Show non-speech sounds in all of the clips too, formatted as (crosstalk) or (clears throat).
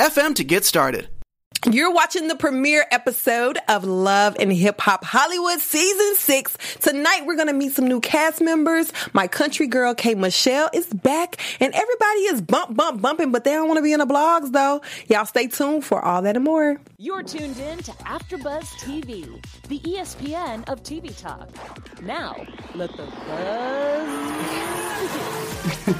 anchor.fm FM to get started. You're watching the premiere episode of Love and Hip Hop Hollywood season six. Tonight we're gonna meet some new cast members. My country girl K Michelle is back, and everybody is bump bump bumping, but they don't want to be in the blogs though. Y'all stay tuned for all that and more. You're tuned in to AfterBuzz TV, the ESPN of TV talk. Now let the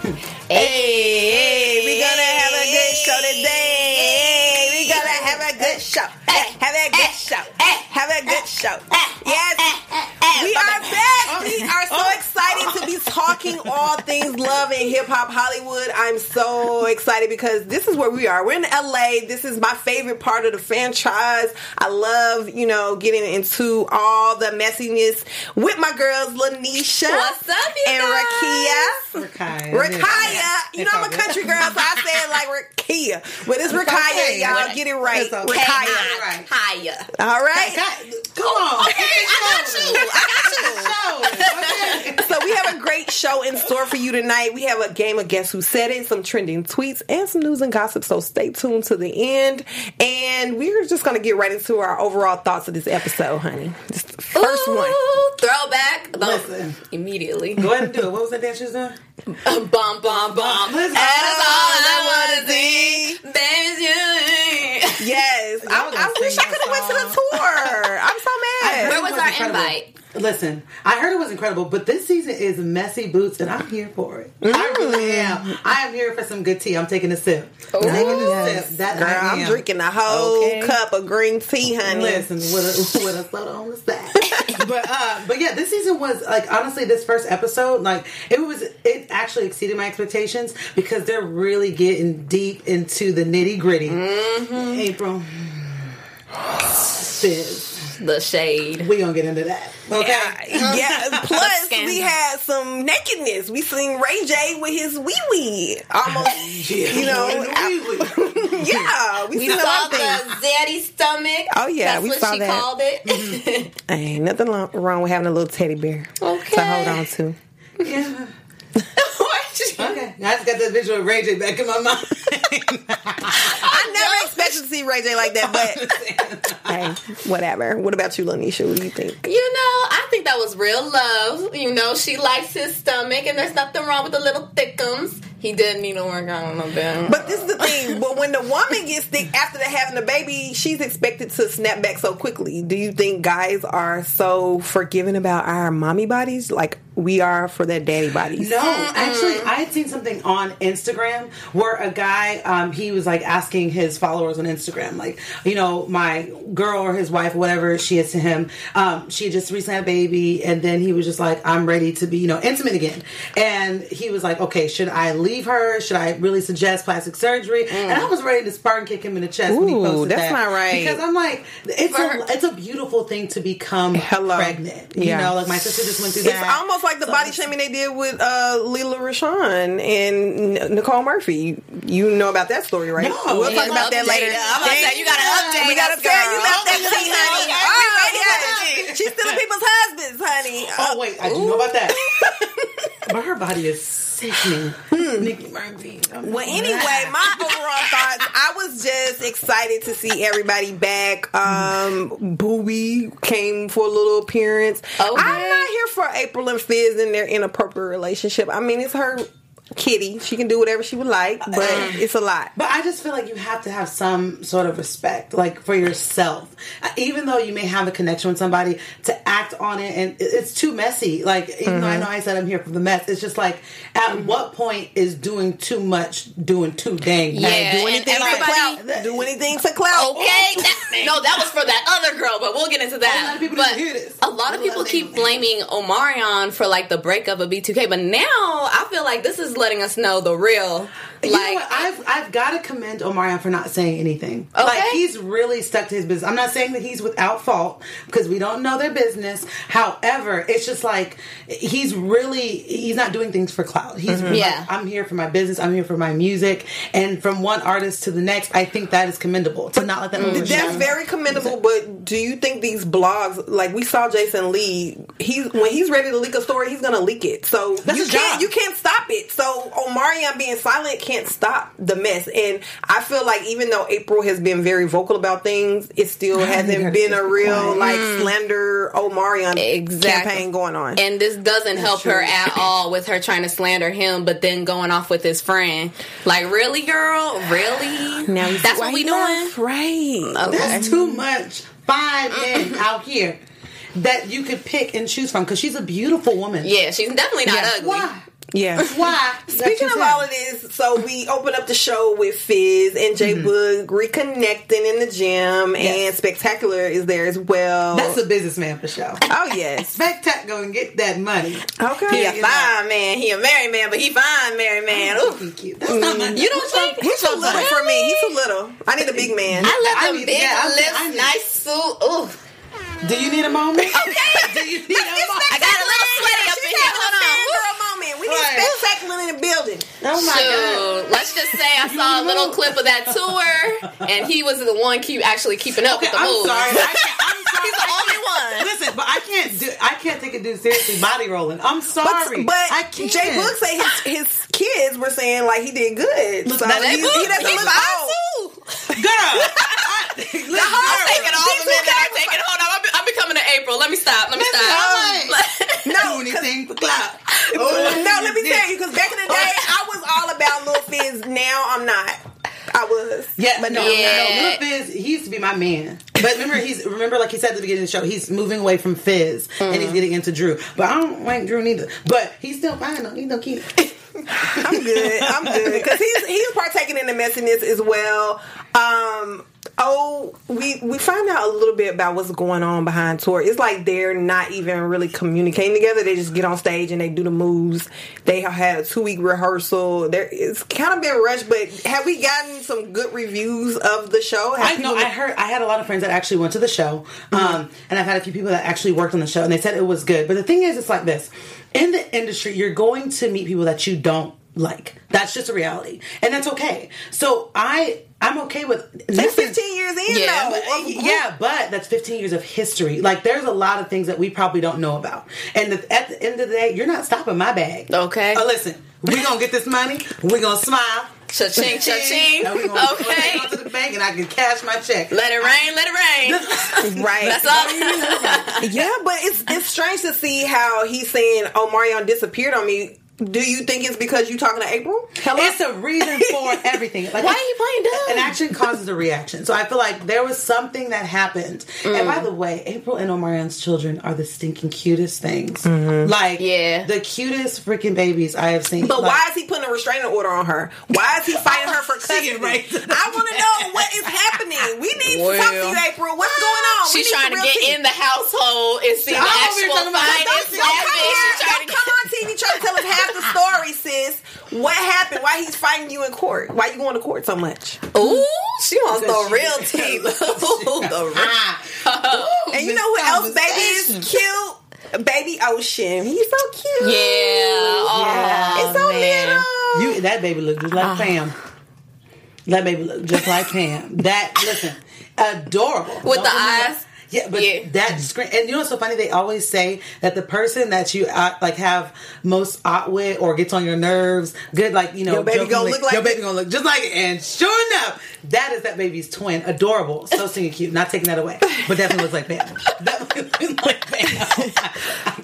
buzz. (laughs) hey, hey, we gonna have a good show today. Hey, gonna have a good show. Hey, have a good eh, show. Hey, have a good show. Yes, we are back. Oh, we oh. are so excited to be talking all things love and hip hop Hollywood. I'm so excited because this is where we are. We're in LA. This is my favorite part of the franchise. I love, you know, getting into all the messiness with my girls, Lanisha. What's up, you and guys? Rakia. Rakaya. You know, I'm a country girl, so I say it like Rakia. But it's Rakaya, y'all. Get it right. Rakaya. Right. Higher. All right. Come oh, on. Okay, I got you. I got you. (laughs) so we have a great show in store for you tonight. We have a game of Guess Who Said It, some trending tweets, and some news and gossip. So stay tuned to the end. And we're just going to get right into our overall thoughts of this episode, honey. Just the first Ooh, one. Throwback. Listen. Immediately. Go ahead and do it. What was that dance she was doing? Bum, bum, bum. Listen. That's all I want to see. Baby's you. Yes. I, I wish I could have went to the tour. I'm so (laughs) mad. Where was It our incredible. invite? Listen, I heard it was incredible, but this season is messy boots, and I'm here for it. I really mm. am. I am here for some good tea. I'm taking a sip. Oh, taking a Yes. sip. That Girl, I I'm am. drinking a whole Okay. cup of green tea, honey. Listen, with a, (laughs) with a soda on the side. But uh, but yeah, this season was like honestly, this first episode, like it was, it actually exceeded my expectations because they're really getting deep into the nitty gritty. Mm-hmm. April, Fizz, The shade. we gonna get into that. Okay. Yeah. (laughs) Plus, we had some nakedness. We seen Ray J with his wee wee, almost. (laughs) you know, (laughs) yeah. We, We seen a saw lot of the things. zaddy stomach. Oh, yeah, That's we what saw she that. called it. Mm-hmm. Ain't nothing wrong with having a little teddy bear Okay. to hold on to. Yeah. Okay. I just got that visual of Ray J back in my mind. (laughs) I never expected to see Ray J like that, but (laughs) hey, whatever. What about you, Lanisha? What do you think? You know, I think that was real love. You know, she likes his stomach, and there's nothing wrong with the little thickums. He did need to work out on a bit. But this is the thing. But when the woman gets thick after having the baby, she's expected to snap back so quickly. Do you think guys are so forgiving about our mommy bodies like we are for their daddy bodies? No, actually, I had seen something on Instagram where a guy, um, he was like asking his followers on Instagram, like, you know, my girl or his wife, whatever she is to him, um, she just recently had a baby, and then he was just like, I'm ready to be, you know, intimate again. And he was like, okay, should I leave her? Should I really suggest plastic surgery? And I was ready to Spartan kick him in the chest when he Ooh, posted that's that. not right. Because I'm like, it's For a it's a beautiful thing to become Hello. pregnant. You Yeah. know, like my sister just went through It's that. almost like the So body shaming they did with uh, Lela Rochon and Nicole Murphy. You know about that story, right? No. we'll talk about that later. I'm about to say, you gotta update We gotta us, tell you girl. about that Okay, tea, honey. Oh, yeah. She's stealing people's husbands, honey. Oh wait, I do know about that. (laughs) but her body is sickening. Nikki Murphy. Well, anyway, my overall thoughts. I was just excited to see everybody back. Um, Booby came for a little appearance. Okay. I'm not here for April and Fizz and their inappropriate relationship. I mean, it's her kitty. She can do whatever she would like, but it's a lot. But I just feel like you have to have some sort of respect, like for yourself. Uh, Even though you may have a connection with somebody, to act on it, and it's too messy. Like, even though I know I said I'm here for the mess, it's just like, at what point is doing too much doing too dang? Yeah, bad? do anything for everybody- clout. Do anything for clout. Okay, that, (laughs) no, that was for that other girl, but we'll get into that. A lot of people but hear this. A lot of A lot people of keep people- blaming Omarion for like the breakup of B2K, but now I feel like this is letting us know the real You know what? I've I've got to commend Omarion for not saying anything. Okay. Like he's really stuck to his business. I'm not saying that he's without fault because we don't know their business. However, it's just like he's really he's not doing things for clout. He's mm-hmm. like, Yeah. I'm here for my business. I'm here for my music. And from one artist to the next, I think that is commendable to not let that mm-hmm. overshadow. That's very commendable, but do you think these blogs, like we saw Jason Lee, he when he's ready to leak a story, he's gonna leak it. So That's you can't job. you can't stop it. So Omarion being silent can't stop the mess. And I feel like even though April has been very vocal about things, it still hasn't been a real quiet. like mm. slander Omarion Exactly. campaign going on. And this doesn't help her at all with her trying to slander him, but then going off with his friend. Like, really, girl? Really? (sighs) now that's what we he doing? left, right? Okay. That's too much. Five men out here that you could pick and choose from because she's a beautiful woman. Yeah, she's definitely not Yeah. ugly. Why? Yeah. Why? (laughs) Speaking of all of this, so we open up the show with Fizz and J Boog mm-hmm. reconnecting in the gym, and Spectacular is there as well. That's a businessman for sure. oh yes, (laughs) Spectac go and get that money. okay. He a Yeah. fine man. He a married man, but he fine married man. Ooh. He cute. That's not my, You don't think? He's too little for me. He's too little. I need a big man. I love I them need- big yeah, I need- lips, nice suit. Ooh. Do you need a moment? (laughs) Okay. Do you need a moment? I got a little sweaty up in She's here. having Hold a on. fangirl moment. We need Right. spectacular in the building. Oh my god. So let's just say I saw a little clip of that tour, and he was the one keep actually keeping up Okay, with the I'm moves. sorry. I can't, I'm sorry. (laughs) He's the only one. Listen, but I can't do. I can't take a dude seriously body rolling. I'm sorry, But, I can't. J Boog say his, his kids were saying like he did good. Look, so that- he, J Boog, he doesn't He's look old. girl. (laughs) I, I'm girl. taking all the men that I'm taking. Hold on, I'm, I'm becoming an April. Let me stop. Let me stop. Like, No, (laughs) do anything for clout. (laughs) no, let me tell you, because back in the day, I was all about Lil Fizz. Now I'm not. I was. Yeah, but no, Yeah. no, Lil Fizz, he used to be my man. But remember, he's remember like he said at the beginning of the show, he's moving away from Fizz and he's getting into Drew. But I don't like Drew neither. But he's still fine though. He's no cute. I'm good. I'm good because he's he's partaking in the messiness as well. Um. Oh, we we find out a little bit about what's going on behind tour. It's like they're not even really communicating together. They just get on stage and they do the moves. They have had a two week rehearsal. There, it's kind of been rushed. But have we gotten some good reviews of the show? Have I know. I heard. I had a lot of friends that actually went to the show, um, and I've had a few people that actually worked on the show, and they said it was good. But the thing is, it's like this: in the industry, you're going to meet people that you don't like. That's just a reality, and that's okay. So I, I'm okay with. It's 15 years in Yeah, though. But, yeah, but that's 15 years of history. Like, there's a lot of things that we probably don't know about. And the, at the end of the day, you're not stopping my bag. Okay. Uh, listen, we're gonna get this money. We're gonna smile. Cha-ching, cha-ching. Okay. go to the bank, and I can cash my check. Let it rain. Let it rain. (laughs) Right. That's all. (laughs) Yeah, but it's it's strange to see how he's saying, "Oh, Marion disappeared on me." Do you think it's because you talking to April? Hello. It's a reason for (laughs) everything. Like, Why are you playing dumb? An action causes a reaction. So I feel like there was something that happened. And mm. by the way, April and Omarion's children are the stinking cutest things. Mm-hmm. Like, Yeah. the cutest freaking babies I have seen. But Like, why is he putting a restraining order on her? Why is he fighting her for (laughs) She custody? right. I want to know what is happening. We need to talk to you, April. What's going on? We She's need trying to get tea. in the household and see the I'm over actual talking about- finest Don't, don't come here. She's trying Don't to come on TV trying to tell us (laughs) half the story, sis. What happened? Why he's fighting you in court? Why you going to court so much? Ooh, she wants the She- real (laughs) tea. The real. And you know who else, baby, is cute? Baby Ocean. He's so cute. Yeah. Oh, It's so man. little. You that baby look just like ah. Pam. That baby look just like Pam. That listen, adorable With Don't the get me eyes? Yeah, but Yeah. that screen and you know what's so funny? They always say that the person that you uh, like have most out with or gets on your nerves, good like you know, Your baby gonna look like your baby gonna look just like it. And sure enough, that is that baby's twin, adorable, so (laughs) singing cute. Not taking that away, but definitely looks like Pam. (laughs) Definitely looks like Pam.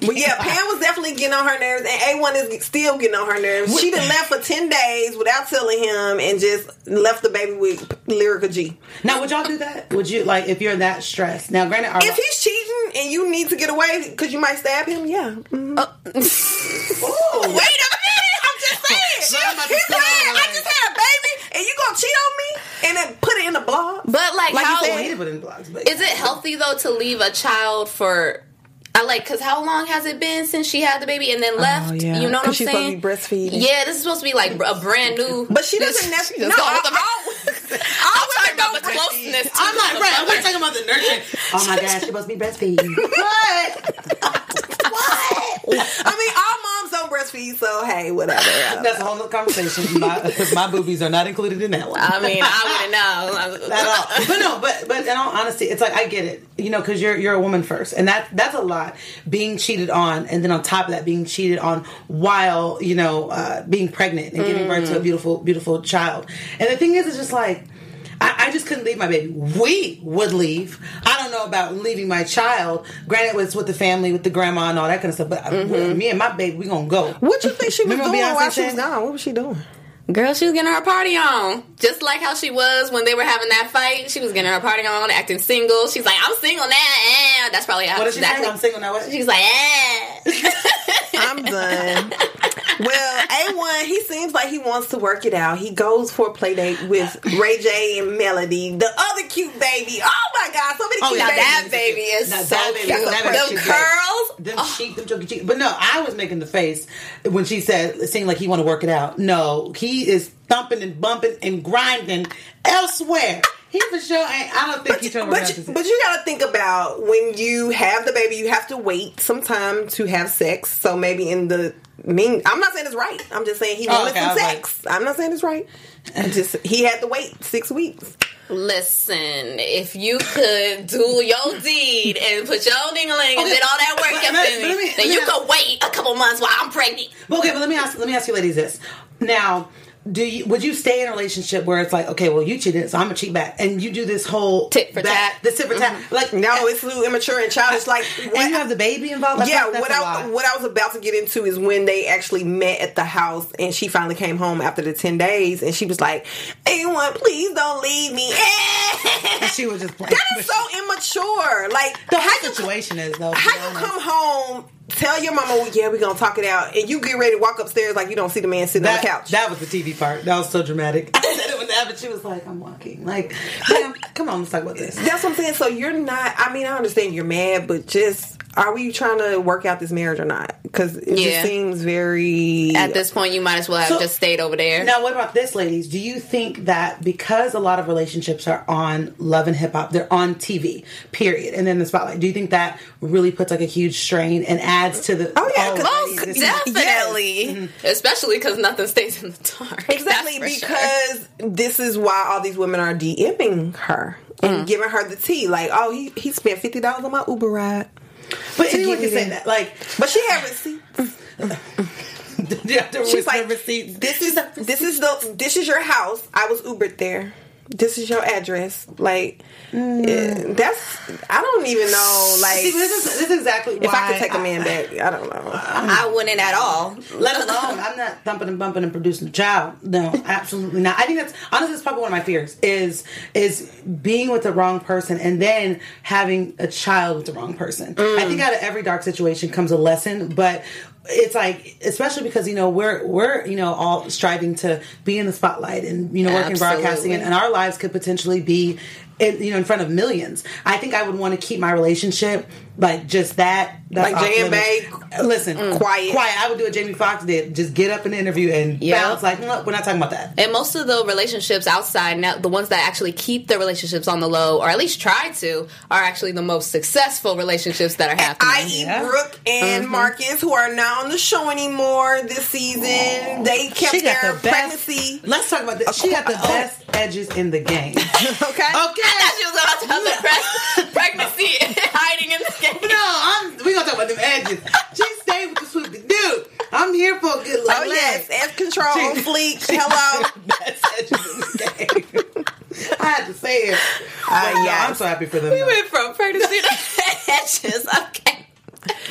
But yeah, Pam was definitely getting on her nerves, and A1 is still getting on her nerves. She done left for 10 days without telling him and just left the baby with Lyrica G. Now, would y'all do that? Would you like if you're that stressed? Now, granted, our, If he's cheating and you need to get away because you might stab him, yeah. (laughs) Mhm. Ooh. Wait a minute, I'm just (laughs) saying. So I'm about to He's sit saying, I just had a baby and you gonna cheat on me and then put it in the blog? But like, Like how said, I hate it in blogs, but is it healthy though to leave a child for I like because how long has it been since she had the baby and then oh, left? Oh, yeah. You know what I'm she's saying? supposed to be breastfeeding. Yeah, this is supposed to be like a brand new. But she doesn't (laughs) necessarily. No, I, with the- I, I'm talking about the closeness. to I'm not right. I'm mother. not talking about the nurturing. Oh my gosh, she's supposed to be breastfeeding. (laughs) what? (laughs) I mean, all moms don't breastfeed, so hey, whatever. (laughs) That's a whole other conversation. My, my boobies are not included in that one. I mean, I wouldn't know. (laughs) at all. But no, but but in all honesty, it's like I get it, you know, because you're you're a woman first, and that that's a lot. Being cheated on, and then on top of that, being cheated on while you know uh, being pregnant and giving birth to a beautiful beautiful child. And the thing is, it's just like. I, I just couldn't leave my baby. We would leave. I don't know about leaving my child. Granted, it was with the family, with the grandma and all that kind of stuff. But I- me and my baby, we gonna go. What you think she (laughs) was Remember doing while she was gone? What was she doing? Girl, she was getting her party on. Just like how she was when they were having that fight. She was getting her party on, acting single. She's like, I'm single now. Eh. That's probably how What did she exactly. say? I'm single now. What? She's like, eh. (laughs) I'm done. well, A1, he seems like he wants to work it out. He goes for a play date with Ray J and Melody, the other cute baby. Oh my God, so many Oh, cute yeah, Now babies. that baby is Now so that baby- cute. that baby Them cute. curls. Them oh. cheek, them chunky cheek. But no, I was making the face when she said, it seemed like he want to work it out. No, he is thumping and bumping and grinding elsewhere. He for sure ain't, I don't think But he's you, trying but, you, but you gotta think about when you have the baby, you have to wait some time to have sex. So maybe in the mean, I'm not saying it's right. I'm just saying he Oh, wanted okay, some was like- sex. I'm not saying it's right. I just he had to wait six weeks. Listen, if you could do your deed and put your ding-a-ling and Okay, did all that work but- up in me- me, then me you ask- could wait a couple months while I'm pregnant. Okay, but let me ask let me ask you ladies this. Now, do you would you stay in a relationship where it's like, okay, well you cheated, so I'm gonna cheat back, and you do this whole Tit for tat. the tit for tat, mm-hmm. like No, eh, it's too immature and childish. Like and you have the baby involved. That's yeah, that's what I what I was about to get into is when they actually met at the house, and she finally came home after the ten days, and she was like, "A1, please don't leave me." (laughs) she was just playing. that is so immature. Like the how whole you situation is though. how you come home, tell your mama, well, "Yeah, we gonna talk it out," and you get ready to walk upstairs like you don't see the man sitting that, on the couch. That was the TV part. That was so dramatic. (laughs) I said it that, but she was like, "I'm walking." Like, (laughs) damn, come on, let's talk about this. That's what I'm saying. So you're not. I mean, I understand you're mad, but just are we trying to work out this marriage or not? Because it Yeah. just seems very. At this point, you might as well have So- just stayed over there. Now, what about this, ladies? Do you think that because a lot of relationships are on Love and Hip Hop, they're on TV, period, and then the spotlight? Do you think that really puts like a huge strain and adds to the? Oh, yeah, 'cause already most existing- Definitely, especially because nothing stays in the dark. (laughs) Exactly That's for sure. because this is why all these women are DMing her and Mm. giving her the tea. Like, oh, he he spent fifty dollars on my Uber ride, But anyone can say that. that. Like, but she had receipts. (laughs) She's like, receipts. this is this is the this is your house. I was Ubered there. This is your address. Like, eh, that's I don't even know. Like, Mm. See, this is this is exactly why if I could take a man back, I don't know. I wouldn't at all. Let alone, I'm not thumping and bumping and producing a child. No, (laughs) absolutely not. I think that's honestly, it's probably one of my fears is is being with the wrong person and then having a child with the wrong person. I think out of every dark situation comes a lesson, but it's like especially because you know we're we're you know all striving to be in the spotlight and you know working Absolutely. broadcasting and, and our lives could potentially be in, you know in front of millions. I think I would want to keep my relationship like just that. That's Like Jay and off Bey? limits. Listen, Quiet. quiet. I would do what Jamie Foxx did. Just get up in the interview and Yeah. bounce. Like, no, we're not talking about that. And most of the relationships outside now, the ones that actually keep their relationships on the low, or at least try to, are actually the most successful relationships that are happening. I.e. Yeah. Brooke and Mm-hmm. Marcus, who are not on the show anymore this season, they kept She their the best. pregnancy. Let's talk about this. She got the best edges in the game. Okay. (laughs) Okay. I thought she was about to have the (laughs) pre- pregnancy (laughs) hiding in the game. No, I'm, we gonna talk about them edges. She stayed with the swoopy dude. I'm here for a good Oh like, yes. F control on fleek. Hello. Best edges in the game. I had to say it. Uh, But no, yes. I'm so happy for them. We though. went from pregnancy (laughs) to edges. Okay.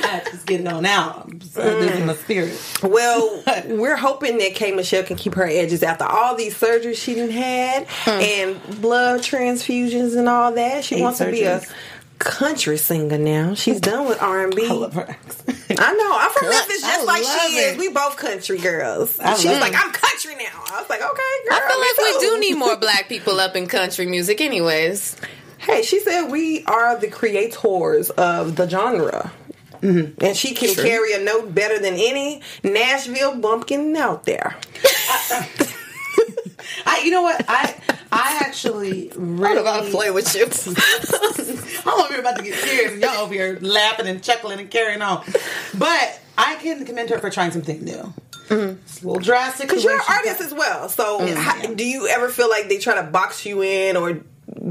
I just get it on out. I'm this is my spirit. Well, we're hoping that K Michelle can keep her edges after all these surgeries she done had and blood transfusions and all that. She Eight wants to be a surgeries. Country singer now. She's done with R and B. I love her. I know. I'm from Girl, Memphis, just I like she it. is. We both country girls. I She's love like. I'm country now. I was like, okay, girl. I feel like we do need more black (laughs) people up in country music, anyways. Hey, she said we are the creators of the genre. Mm-hmm. and she can carry a note better than any Nashville bumpkin out there. (laughs) (laughs) (laughs) I, you know what? I I actually really with you. I'm over here about to get serious, and y'all over here laughing and chuckling and carrying on. But I can commend her for trying something new. It's a little drastic Because you're an the way she artist as well. So, mm, how, do you ever feel like they try to box you in, or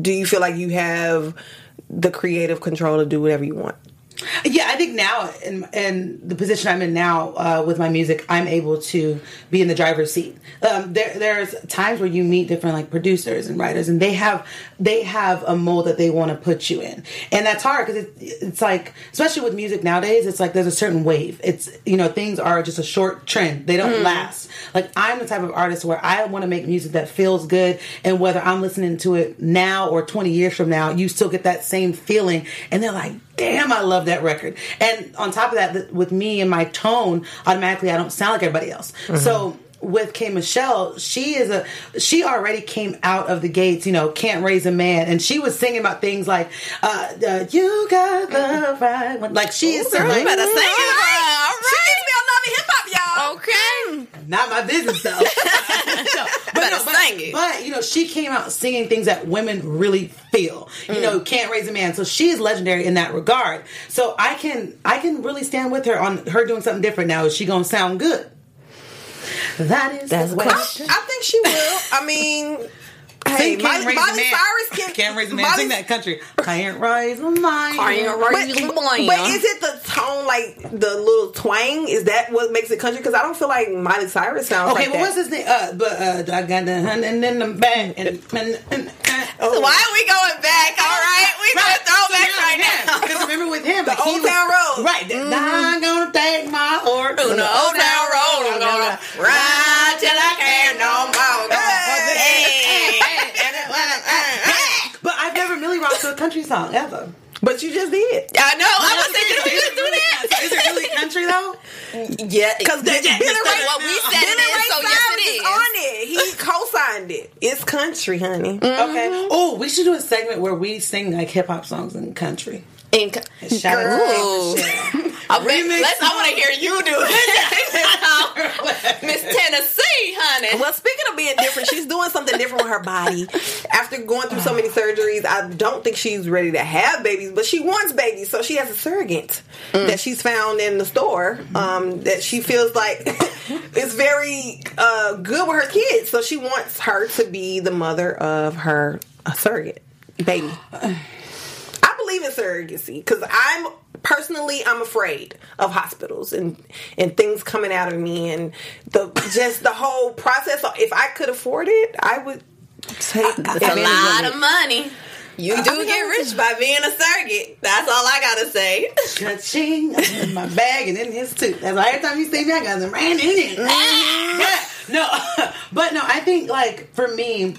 do you feel like you have the creative control to do whatever you want? Yeah, I think now in, in the position I'm in now uh, with my music, I'm able to be in the driver's seat. Um, there, there's times where you meet different like producers and writers, and they have they have a mold that they want to put you in, and that's hard because it, it's like, especially with music nowadays, it's like there's a certain wave. It's you know things are just a short trend; they don't last. Like I'm the type of artist where I want to make music that feels good, and whether I'm listening to it now or 20 years from now, you still get that same feeling, and they're like damn, I love that record. And on top of that, with me and my tone, automatically I don't sound like everybody else. So with K Michelle, she is a she already came out of the gates, you know, can't raise a man, and she was singing about things like, uh, uh "You got the right," one." like she is Girl, singing. you better sing it. All right. She gets me on love and hip hop, y'all. Okay. Not my business though. (laughs) (laughs) No, but, no, but, sing it. but you know, she came out singing things that women really feel. You know, mm. can't raise a man. So she is legendary in that regard. So I can I can really stand with her on her doing something different now. Is she gonna sound good? That is That's the a I, question. I think she will. I mean, hey, Can't Miley, Miley Man. Cyrus can Can't raise a man. Miley- Sing that country. Can't raise a man. Can't raise a man. but is it the tone, like the little twang? Is that what makes it country? Because I don't feel like Miley Cyrus sounds Okay, like that. what's his name? Uh, but uh, I got the hun and then the bag and, and, and, Oh. Why are we going back? All right, we Right, going throwback so right now. Because remember with him, the Old Town Road. right? that I'm gonna take my horse On the old town road, I'm gonna ride till I can't no more. Hey. But I've never really rocked to a country song ever. But you just did. I know. I was thinking we just do that. Is it really country though? Yeah, because Billy yeah, Ray, what we said Billy it is, Ray so yes, it is is. on it. He co-signed it. It's country, honey. Okay. Mm-hmm. Oh, we should do a segment where we sing like hip hop songs in country. In- Shout out to Ooh. Michelle. I bet, let's, I want to hear you do it. (laughs) Miss Tennessee, honey. Well, speaking of being different, she's doing something different with her body. After going through so many surgeries, I don't think she's ready to have babies, but she wants babies, so she has a surrogate that she's found in the store um, that she feels like (laughs) is very uh, good with her kids. So she wants her to be the mother of her surrogate baby. Believe in surrogacy because I'm personally I'm afraid of hospitals and and things coming out of me and the just the whole process. If I could afford it, I would take It's a lot of of money. You do get rich by being a surrogate. That's all I gotta say. Cha-ching in my bag and in his too. That's why every time you see me, I got them ran in it. But no, (laughs) but no. I think like for me,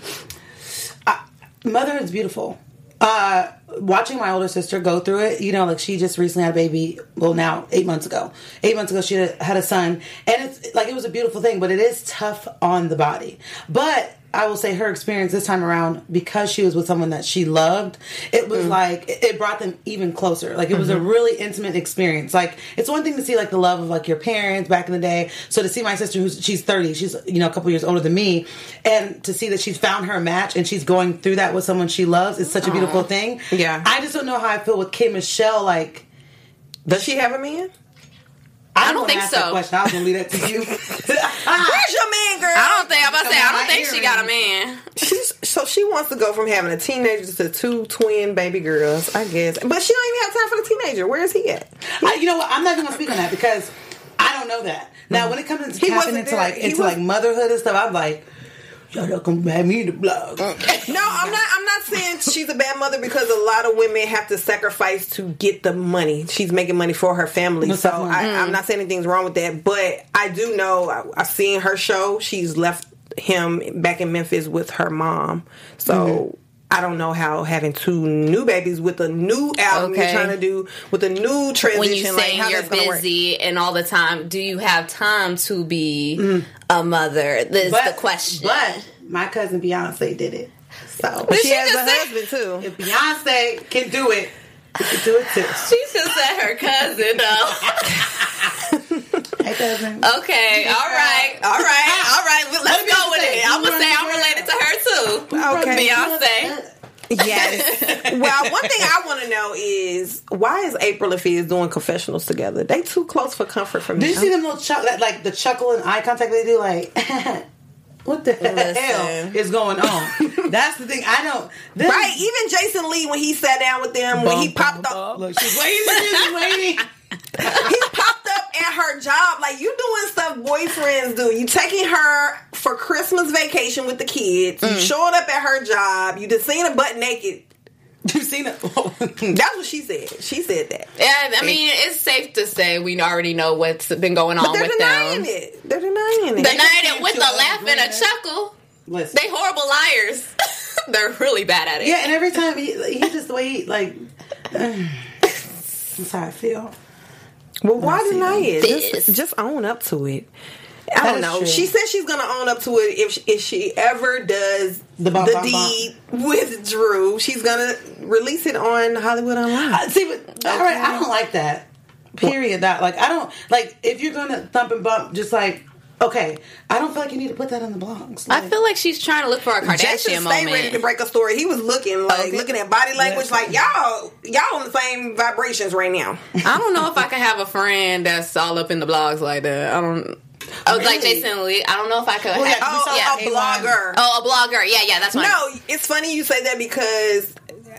I, mother is beautiful. Uh, watching my older sister go through it, you know, like she just recently had a baby. Well, now eight months ago. Eight months ago, she had had a son, and it's like it was a beautiful thing, but it is tough on the body. But I will say her experience this time around because she was with someone that she loved. It was mm-hmm. like it brought them even closer. Like it was a mm-hmm. really intimate experience. Like it's one thing to see like the love of like your parents back in the day. So to see my sister who's she's 30, she's you know a couple years older than me and to see that she's found her match and she's going through that with someone she loves is such a beautiful thing. Yeah. I just don't know how I feel with K Michelle like Does she have a man? I, don't think ask that so. Question. I was gonna leave that to you. (laughs) Where's your man, girl? I don't think I'm about to say. I don't think she got a man. She's so she wants to go from having a teenager to two twin baby girls, I guess. But she don't even have time for the teenager. Where is he at? I, you know what? I'm not even gonna speak on that because I don't know that. Now, mm. when it comes into He tapping into there. like He into like was- motherhood and stuff, I'm like, y'all not gonna have me the blog. No, I'm not. I'm not saying she's a bad mother because a lot of women have to sacrifice to get the money. She's making money for her family, Most so definitely. I, I'm not saying anything's wrong with that. But I do know I, I've seen her show. She's left him back in Memphis with her mom. So. Mm-hmm. I don't know how having two new babies with a new album Okay. you're trying to do with a new transition. When you like, say how you're that's gonna work. busy and all the time, do you have time to be mm. a mother? This is the question. But my cousin Beyonce did it. So But she, she has a say- husband too. (laughs) if Beyonce can do it, we can Do it too. She just said her cousin though. (laughs) Hey, cousin. Okay, all right, all right, ah. all right. Well, let's go with it. I'm gonna say I'm related to her too. Okay. Beyonce. Yes. (laughs) well, one thing I want to know is why is April and Fizz doing confessionals together? They too close for comfort for me. Did you see them little chuck, that, like the chuckle and eye contact they do? Like, (laughs) what the hell is going on? (laughs) That's the thing. I don't. This, Right, even Jason Lee when he sat down with them when he popped up, Look, she's waiting. She's waiting. He popped up at her job. Like you doing stuff boyfriends do. You taking her for Christmas vacation with the kids. You mm. showing up at her job. You just seen her butt naked. You seen it? (laughs) That's what she said. She said that. Yeah, I mean, it's safe to say we already know what's been going on But they're with denying them. it. They're denying it. Denying it with a a laugh and a chuckle. Listen. They horrible liars. (laughs) They're really bad at it. Yeah, and every time he, he just the way he like. (sighs) (sighs) that's how I feel. Well, why deny it? Just, just own up to it. I That don't know. true. She says she's gonna own up to it if she, if she ever does The the, deed with Drew. She's gonna release it on Hollywood Unlocked. I, uh, see, but all right, I don't like that. Period. That like I don't like if you're gonna thump and bump, just like okay, I don't feel like you need to put that on the blogs. I feel like she's trying to look for a Kardashian Jason stay moment. ready to break a story. He was looking like Okay. looking at body language, like y'all y'all on the same vibrations right now. I don't know if I can have a friend that's all up in the blogs like that. I don't. I was like Jason Lee. I don't know if I could. Well, have, Oh, that a A1. blogger. oh, a blogger. Yeah, yeah, that's one. No, it's funny you say that because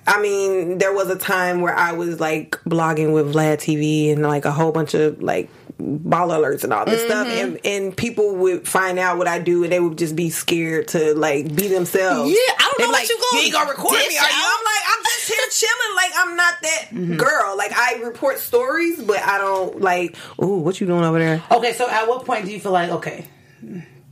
I mean there was a time where I was like blogging with Vlad TV and like a whole bunch of like Baller Alerts and all this stuff Mm-hmm. and, and people would find out what I do and they would just be scared to like be themselves. Yeah, I don't They know like, what you gonna You ain't gonna record me, are you? I'm like, I'm just here chilling. Like I'm not that (laughs) girl. Like I report stories, but I don't like. Ooh, what you doing over there? okay, so at what point do you feel like okay,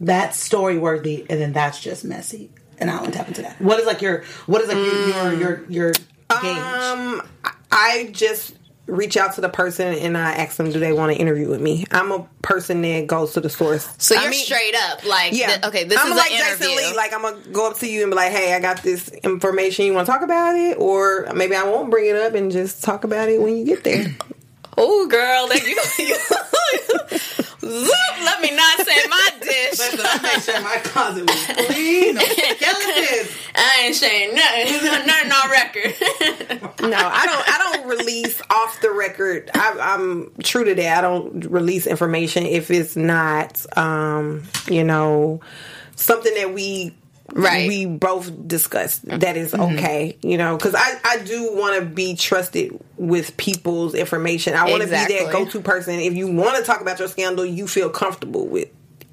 that's story worthy, and then that's just messy, and I won't tap into that. What is like your what is like your your your, your gauge? Um, I just reach out to the person and I ask them, do they want to interview with me? I'm a person that goes to the source. So you're mean, straight up like, Yeah. okay, this I'm is like Jason interview. Lee. Like I'm gonna go up to you and be like, "Hey, I got this information. You want to talk about it?" Or maybe I won't bring it up and just talk about it when you get there. oh, girl, that you, (laughs) (laughs) let me not say my dish. I make sure my closet was clean. No skeletons. I ain't saying nothing. nothing on record. no, I don't. I don't release off the record. I, I'm true to that. I don't release information if it's not, um, you know, something that we Right. we both discussed mm-hmm. that is mm-hmm. okay. You know, because I I do want to be trusted with people's information. I want to be that go to person. If you want to talk about your scandal, you feel comfortable with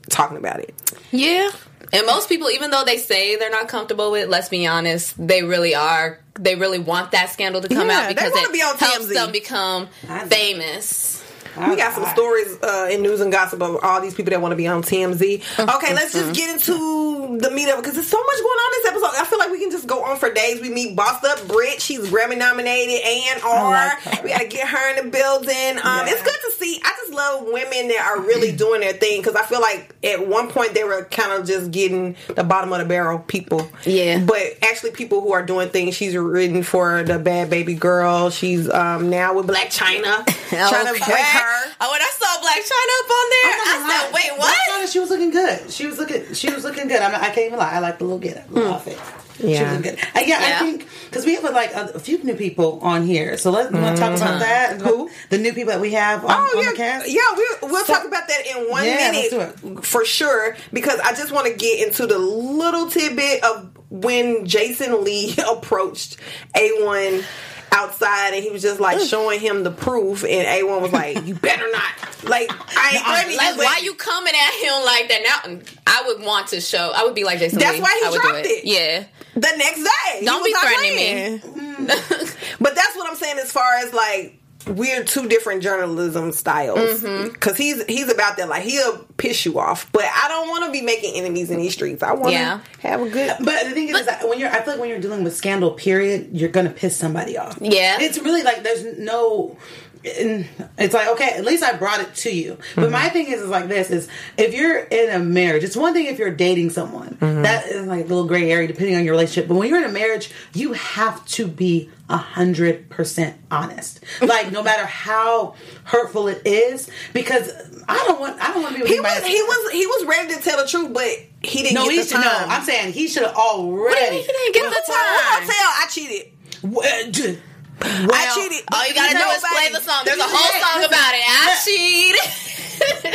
talking about it. Yeah. And most people, even though they say they're not comfortable with, let's be honest, they really are. They really want that scandal to come Yeah, out they because it be on helps them become famous. We got some stories uh, in news and gossip of all these people that want to be on TMZ. Okay, let's just get into the meetup because there's so much going on this episode. I feel like we can just go on for days. We meet Bossed Up Brit. She's Grammy nominated. And R. like we got to get her in the building. Um, It's good to see. I just love women that are really (clears throat) doing their thing because I feel like at one point they were kind of just getting the bottom of the barrel people. Yeah. But actually, people who are doing things. She's written for the Bad Baby Girl. She's um, now with Blac Chyna. Trying to break her. Oh, when I saw Blac Chyna up on there, I said, "Wait, what?" Black what?" China, she was looking good. She was looking. She was looking good. I, I can't even lie. I like the little get little outfit. She was Yeah. looking good. Uh, yeah, I think because we have like a, a few new people on here. So let's to talk about that. Who? The new people that we have on, Oh on yeah, the cast. yeah. We, we'll So- talk about that in one Yeah, minute for sure. Because I just want to get into the little tidbit of when Jason Lee (laughs) approached A One outside, and he was just like showing him the proof, and A One was like, "You better not." Like I ain't threatening Like, you, why you coming at him like that? Now, I would want to show. I would be like Jason. That's Lee. why he I would dropped do it. Yeah. the next day. Don't was be threatening me. (laughs) But that's what I'm saying as far as like we're two different journalism styles Mm-hmm. because he's he's about that like he'll piss you off. But i don't want to be making enemies in these streets. I want to Yeah. have a good But the thing is, is that when you're, I feel like when you're dealing with scandal, period, you're gonna piss somebody off. Yeah. it's really like there's no and it's like okay at least i brought it to you. But mm-hmm. my thing is is like this is if you're in a marriage it's one thing if you're dating someone. Mm-hmm. That is like a little gray area depending on your relationship. But when you're in a marriage you have to be a hundred percent honest. Like no matter how hurtful it is because i don't want i don't want to be with He was he was he was ready to tell the truth, but he didn't no get he the should time. no i'm saying he should have already What do you mean He didn't get the Well, I'll time. tell I cheated. Well, uh, d- I well, cheated. All you gotta do is play the song. There's a whole song about it. I cheated.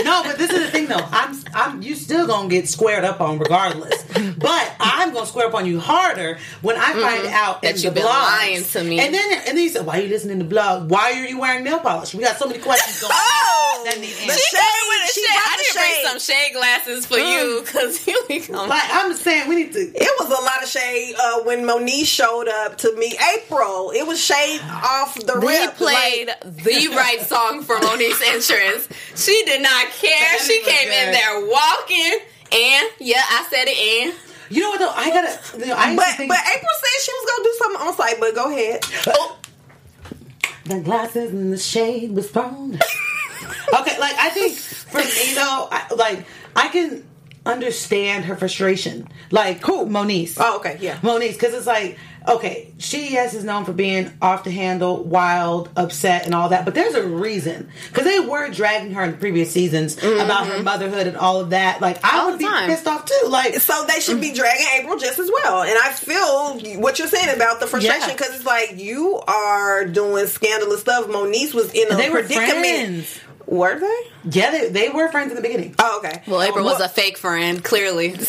No, but this is the thing though. I'm I'm you still gonna get squared up on regardless. but I'm gonna square up on you harder when I find out That you've been blogs. lying to me. And then and then you said, Why are you listening to blog? Why are you wearing nail polish? We got so many questions going Oh, that need the answers. shade, she Shit, brought I the need to bring some shade glasses for you because (laughs) you become. Like I'm just saying we need to It was a lot of shade uh, when Monique showed up to meet April. It was shade off the He rip. played Like, the right song for Monique's (laughs) entrance. She did not care. She came in there walking, and yeah, I said it. And You know what though? I gotta you know, I but think but April said she was gonna do something on site. But go ahead. oh, the glasses in the shade was thrown. (laughs) okay, like I think for me though, I, like I can understand her frustration. Like who? Moniece. Oh, okay, yeah. Moniece, because it's like okay, she yes is known for being off the handle, wild, upset, and all that. But there's a reason because they were dragging her in the previous seasons about her motherhood and all of that. Like I Mm-hmm. All would be pissed off too. Like So they should be dragging April just as well. And I feel what you're saying about the frustration Yeah. because it's like you are doing scandalous stuff. Moniece was in a they were predicament. friends. Were they? Yeah, they, they were friends in the beginning. Oh, okay. well, April was a fake friend, clearly. (laughs)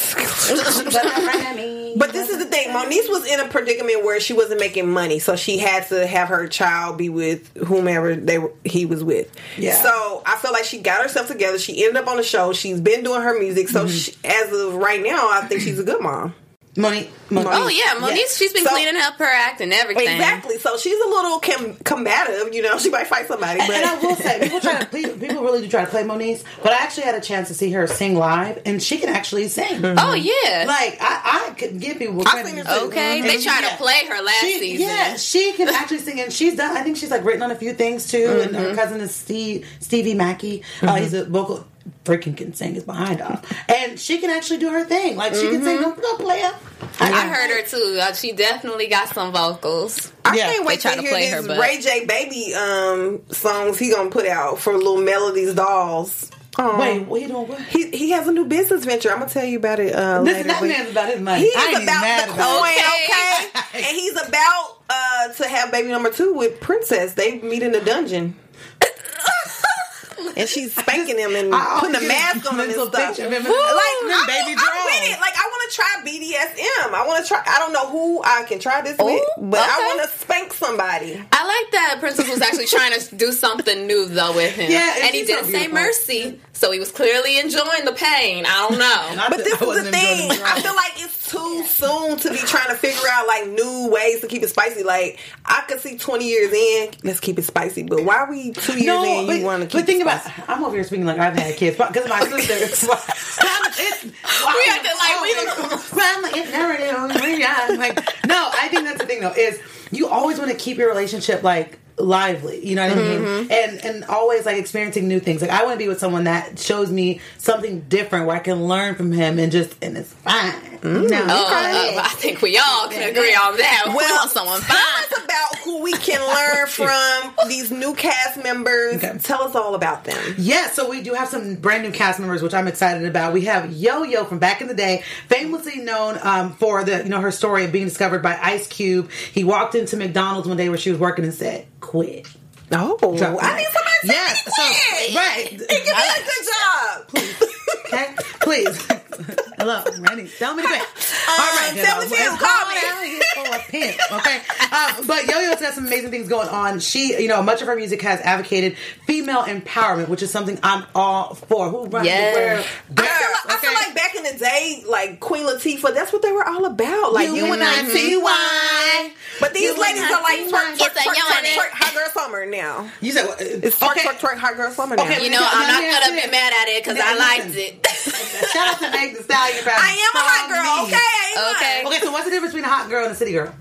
But this is the thing. Moniece was in a predicament where she wasn't making money, so she had to have her child be with whomever they were, he was with. Yeah. So I feel like she got herself together. She ended up on the show. She's been doing her music. So mm-hmm. she, as of right now, I think she's a good mom. Monique. Monique. Oh yeah, Monique. Yes. She's been So- cleaning up her act and everything. Exactly. So she's a little com- combative. You know, she might fight somebody. And, But and I will say, people try (laughs) to please, people really do try to play Moniece, but I actually had a chance to see her sing live, and she can actually sing. Oh mm-hmm. yeah. Like I, I could give people I credit. seen her too. sing. okay, they And tried yeah. to play her last She, season. yeah, she can actually sing, and she's done. I think she's like written on a few things too. And her mm-hmm. cousin is Steve Stevie Mackey. Uh, he's a mm-hmm. vocal. Freaking can sing his behind off, and she can actually do her thing. Like she can sing. Don't, don't play her. I heard her too. Uh, she definitely got some vocals. I Yeah, can't wait to to hear play these her, Ray J baby um songs he gonna put out for little melodies dolls. Um, Wait, what you doing? What? He he has a new business venture. I'm gonna tell you about it. Uh, Listen, later, that but- man's about his money. He I ain't is even about the about coin, it. okay? and he's about uh to have baby number two with Princess. They meet in the dungeon. And she's spanking him and I putting a mask on him and stuff. picture of him. Like, Them I'm, baby I'm draws. with it. Like, I want to try BDSM. I want to try. I don't know who I can try this with, Ooh, but I want to spank somebody. I like that Princess was actually trying to do something new though with him. Yeah, and and he didn't say mercy, so he was clearly enjoying the pain. I don't know. Not But this I is the wasn't thing. I feel like it's too soon to be trying to figure out like new ways to keep it spicy. Like I could see twenty years in, let's keep it spicy. But why are we two years No, in? but, you want to keep but think it about. I'm over here speaking like I've had kids because my sister. (laughs) it's, We acting like we don't. like no, I think that's the thing though is you always want to keep your relationship like lively. You know what I mean? Mm-hmm. And and always like experiencing new things. Like I want to be with someone that shows me something different where I can learn from him and just and it's fine. Mm. No, Oh, uh, I think we all can agree on that. we Well, want someone tell fine. us about who we can learn (laughs) from these new cast members. Okay. Tell us all about them. Yeah, so we do have some brand new cast members, which I'm excited about. We have Yo Yo from back in the day, famously known um, for the you know her story of being discovered by Ice Cube. He walked into McDonald's one day where she was working and said, "Quit." Oh, Drop I need somebody to Yes, say so- quit. right. He give me a good job. Okay, please. (laughs) Hello, Randy. Tell me to quit. All right, Um, tell me to Let's call me. down here for a pimp. Okay, um, but Yo Yo's got some amazing things going on. She, you know, much of her music has advocated female empowerment, which is something I'm all for. Who runs the world? I feel, like, I feel like back in the day, like Queen Latifah, that's what they were all about. Like you, and I see why. But these You ladies are like see twerk, twerk, It's a twerk, twerk, twerk, hot girl summer now. You said what? It's twerk, okay. twerk, twerk, hot girl summer now. Okay, You know, I'm not gonna be mad at it because I liked it. Shout out to Meg the Stallion. for I am a hot girl, okay? Okay. Okay, so what's the difference between a hot girl and a city girl?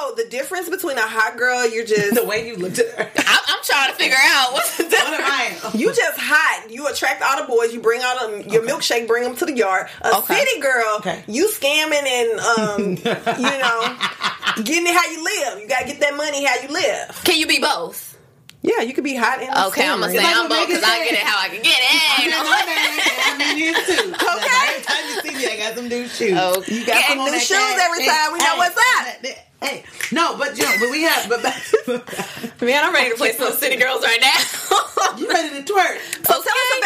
Oh, the difference between a hot girl, you're just (laughs) The way you looked at her. I'm, I'm trying to figure out what's the What am difference. I? You just hot. You attract all the boys. You bring all them your milkshake. Bring them to the yard. A Okay. city girl. Okay. You scamming and um, (laughs) you know, getting it how you live. You gotta get that money how you live. Can you be both? Yeah, you could be hot and Okay, I'm gonna say Like I'm both because I get it how I can get it. You know? I mean, it too. (laughs) Okay. Every time you see me, I got some new shoes. Okay. You got some new shoes every time. We know what's up. Hey, no, but you know, but we have, but Man, I'm ready to play some (laughs) City Girls right now. you ready to twerk? (laughs) So tell us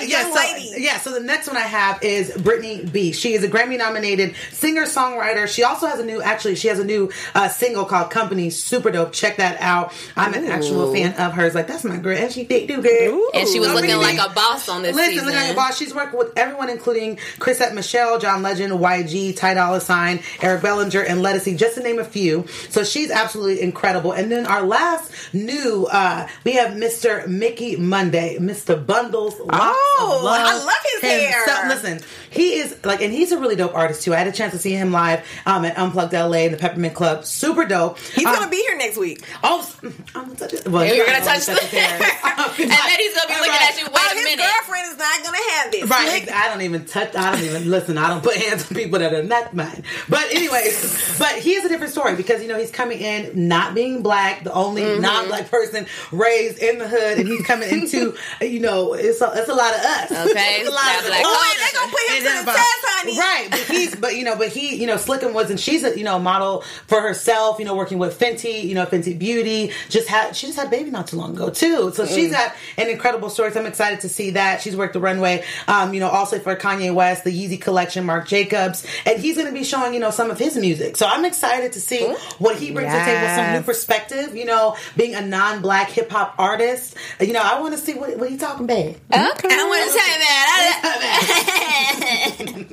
the yeah, so, yeah. So the next one I have is Brittany B. She is a Grammy-nominated singer-songwriter. She also has a new, actually, she has a new uh, single called "Company." Super dope. Check that out. I'm an actual fan of hers. Like that's my girl, and she did do good. and she was looking like a boss on this Listen, season. look at your boss. She's worked with everyone, including Chrisette Michele, John Legend, YG, Ty Dolla Sign, Eric Bellinger, and Lettucey, just to name a few. So she's absolutely incredible. And then our last new, uh, we have Mr. Mickey Monday, Mr. Bundles. Locks Oh, love I love his hair. Listen, he is like, and he's a really dope artist too. I had a chance to see him live um, at Unplugged LA in the Peppermint Club. Super dope. He's Um, gonna be here next week. Oh, I'm gonna touch it. Well, you're gonna not touch the his hair. and then he's gonna be looking Right. at you. Wait Oh, a his minute. girlfriend is not gonna have this. Right. I don't even touch. I don't even listen. I don't put hands on people that are not mine. But anyways, (laughs) but he has a different story because you know he's coming in not being black, the only Mm-hmm. non-black person raised in the hood, and he's coming into (laughs) you know it's a, it's a lot of us. Okay, it's a lot that of black us. Oh, they gonna put him to the test, honey. Right, but he's but you know but he you know Slickum wasn't she's a you know model for herself. You know working with Fenty, you know Fenty Beauty. Just had she just had a baby not too long ago too. So she's got an incredible story. So I'm excited to see that. She's worked the runway. Um, you know also for Kanye West, the Yeezy collection, Marc Jacobs, and he's going to be showing you know some of his music. So I'm excited to see what he brings to the table, some new perspective. You know, being a non-black hip hop artist. You know, I want to see what, what he talking about. Okay. I want to say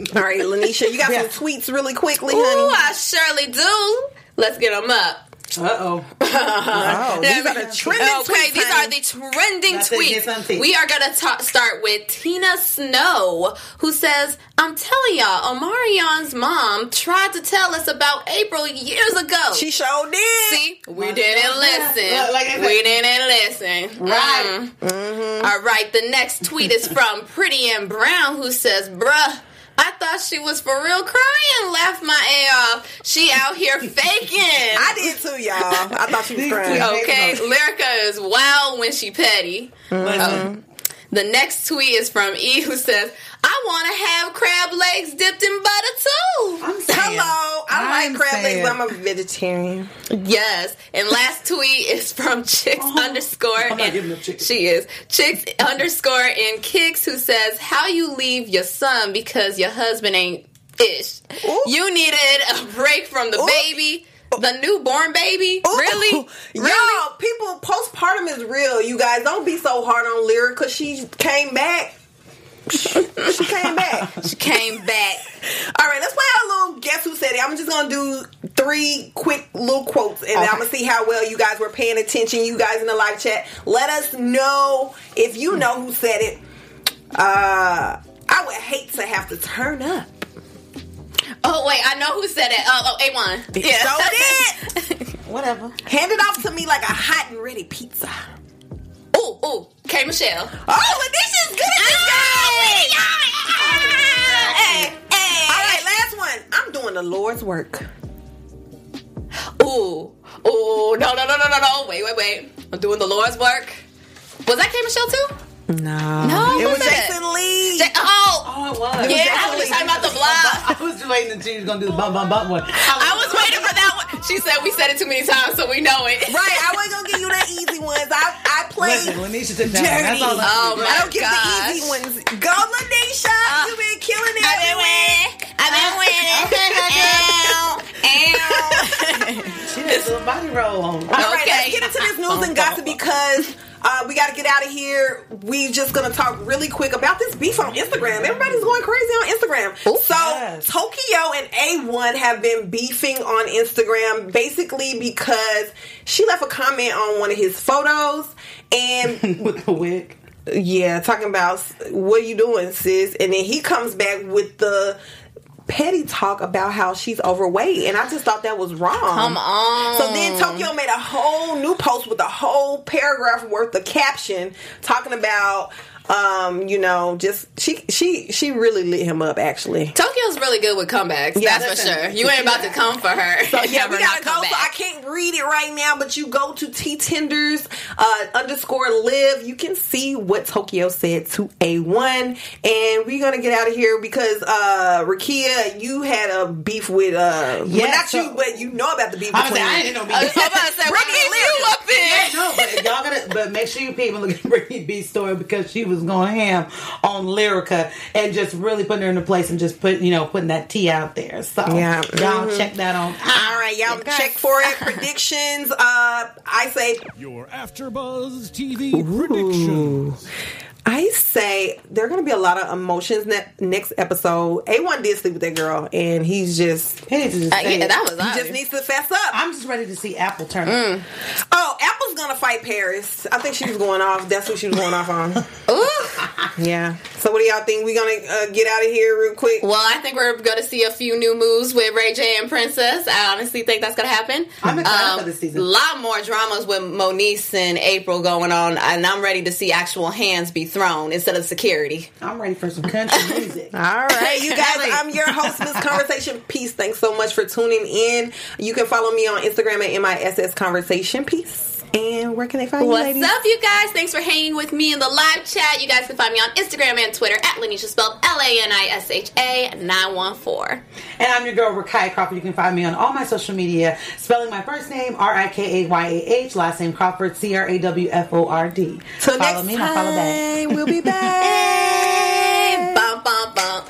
that. All right, Lanisha, you got Yeah. some tweets really quickly, Ooh, honey. I surely do. Let's get them up. Uh oh. Oh, these are the trending Okay, tweets, these honey. are the trending That's it, get some tweets. We are gonna ta- start with Tina Snow, who says, "I'm telling y'all, Omarion's mom tried to tell us about April years ago. She sure did. See, we didn't listen. Look, like said- we didn't listen. Right. Mm. All right. The next tweet is from Pretty and Brown, who says, "Bruh." I thought she was for real crying. Laughed my A off. She out here (laughs) faking. I did too, y'all. I thought she was crying. Okay, Lyrica is wild when she petty. Listen. Uh-huh. The next tweet is from E who says, I want to have crab legs dipped in butter too. I'm (laughs) saying. Hello, I I'm like crab saying. legs, but I'm a vegetarian. Yes. And last tweet is from (laughs) chicks oh, underscore. Oh, not and-. She is. Chicks underscore and kicks who says, How you leave your son because your husband ain't ish. Ooh. You needed a break from the Ooh. baby, the newborn baby. Ooh. Really? (laughs) Yo, Really? people, postpartum is real. You guys don't be so hard on Lyric because she came back. she came back. (laughs) She came back. All right, let's play a little guess who said it. I'm just gonna do three quick little quotes, and I'm gonna see how well you guys were paying attention. You guys in the live chat, let us know if you know who said it. Uh, I would hate to have to turn up. Oh, wait, I know who said it. Oh, oh A1. So did. Whatever. Hand it off to me like a hot and ready pizza. Ooh, ooh, K Michelle. Oh, but this is good at this guy. Hey, hey. All right, last one. I'm doing the Lord's work. Ooh, ooh, no, no, no, no, no, no. Wait, wait, wait. I'm doing the Lord's work. Was that K Michelle too? No, No, it was was it? Jason Lee. Ja- oh, Oh, it was. yeah, I was talking about the vlog. I was just waiting until you was gonna do the bum bum bum one. I was waiting for that one. She said we said it too many times, so we know it. Right, I wasn't gonna give you the easy ones. I I played Listen, Lanisha took that. one. That's all. I Oh my I don't give the easy ones. Go, Lanisha. Uh, you been killing it. I've been winning. I've been uh, winning. (laughs) Okay, Ow, ow. She had a little body roll on. All right, Okay. let's get into this news and gossip because uh, we got to get out of here. We just gonna talk really quick about this beef on Instagram. Everybody's going crazy on Instagram. so yes. Tokyo and A1 have been beefing on Instagram basically because she left a comment on one of his photos and (laughs) with the wig. yeah, talking about what are you doing, sis? And then he comes back with the petty talk about how she's overweight, and I just thought that was wrong. Come on. So then Tokyo made a whole new post with a whole paragraph worth of caption talking about um, you know, just she she she really lit him up actually. Tokyo's really good with comebacks. Yeah, that's for sure. You ain't about to come for her. So yeah, have (laughs) we gotta go. come So. I can't read it right now, but you go to T Tenders uh, underscore live. You can see what Tokyo said to A1, and we're gonna get out of here because uh, Rikayah, you had a beef with uh, Yeah, well, not so- you, but you know about the beef I was between. like, I didn't know I was me. about to say, (laughs) what you up in? No, but (laughs) y'all gotta, but make sure you people look at Brittany B's story because she was going ham on Lyrica and just really putting her in a place and just put, you know, putting that tea out there. So Yeah. y'all Mhm. check that on. All right, y'all check for it. (laughs) Predictions. Uh, I say Your AfterBuzz TV predictions. I say there are going to be a lot of emotions ne- next episode. A1 did sleep with that girl, and he's just He needs to just Uh, yeah, that was he just needs to fess up. I'm just ready to see Apple turn. Mm. Oh, Apple's gonna fight Paris. I think she was going off. That's what she was going off on. (laughs) Ooh. yeah. So what do y'all think? We're gonna uh, get out of here real quick? Well, I think we're going to see a few new moves with Ray J and Princess. I honestly think that's going to happen. I'm excited for this season. A lot more dramas with Moniece and April going on, and I'm ready to see actual hands be thrown instead of security. I'm ready for some country (laughs) music. All right, you guys. I'm your host, Miss (laughs) Conversation. Peace. Thanks so much for tuning in. You can follow me on Instagram at miss conversation. Peace. And where can they find you, What's up, you guys? Thanks for hanging with me in the live chat. You guys can find me on Instagram and Twitter at Lanisha spelled L A N I S H A 914. And I'm your girl, Rikayah Crawford. You can find me on all my social media, spelling my first name R I K A Y A H, last name Crawford C R A W F O R D. Till follow next me, and I follow back. we'll be (laughs) back. Hey, bump, bump, bump.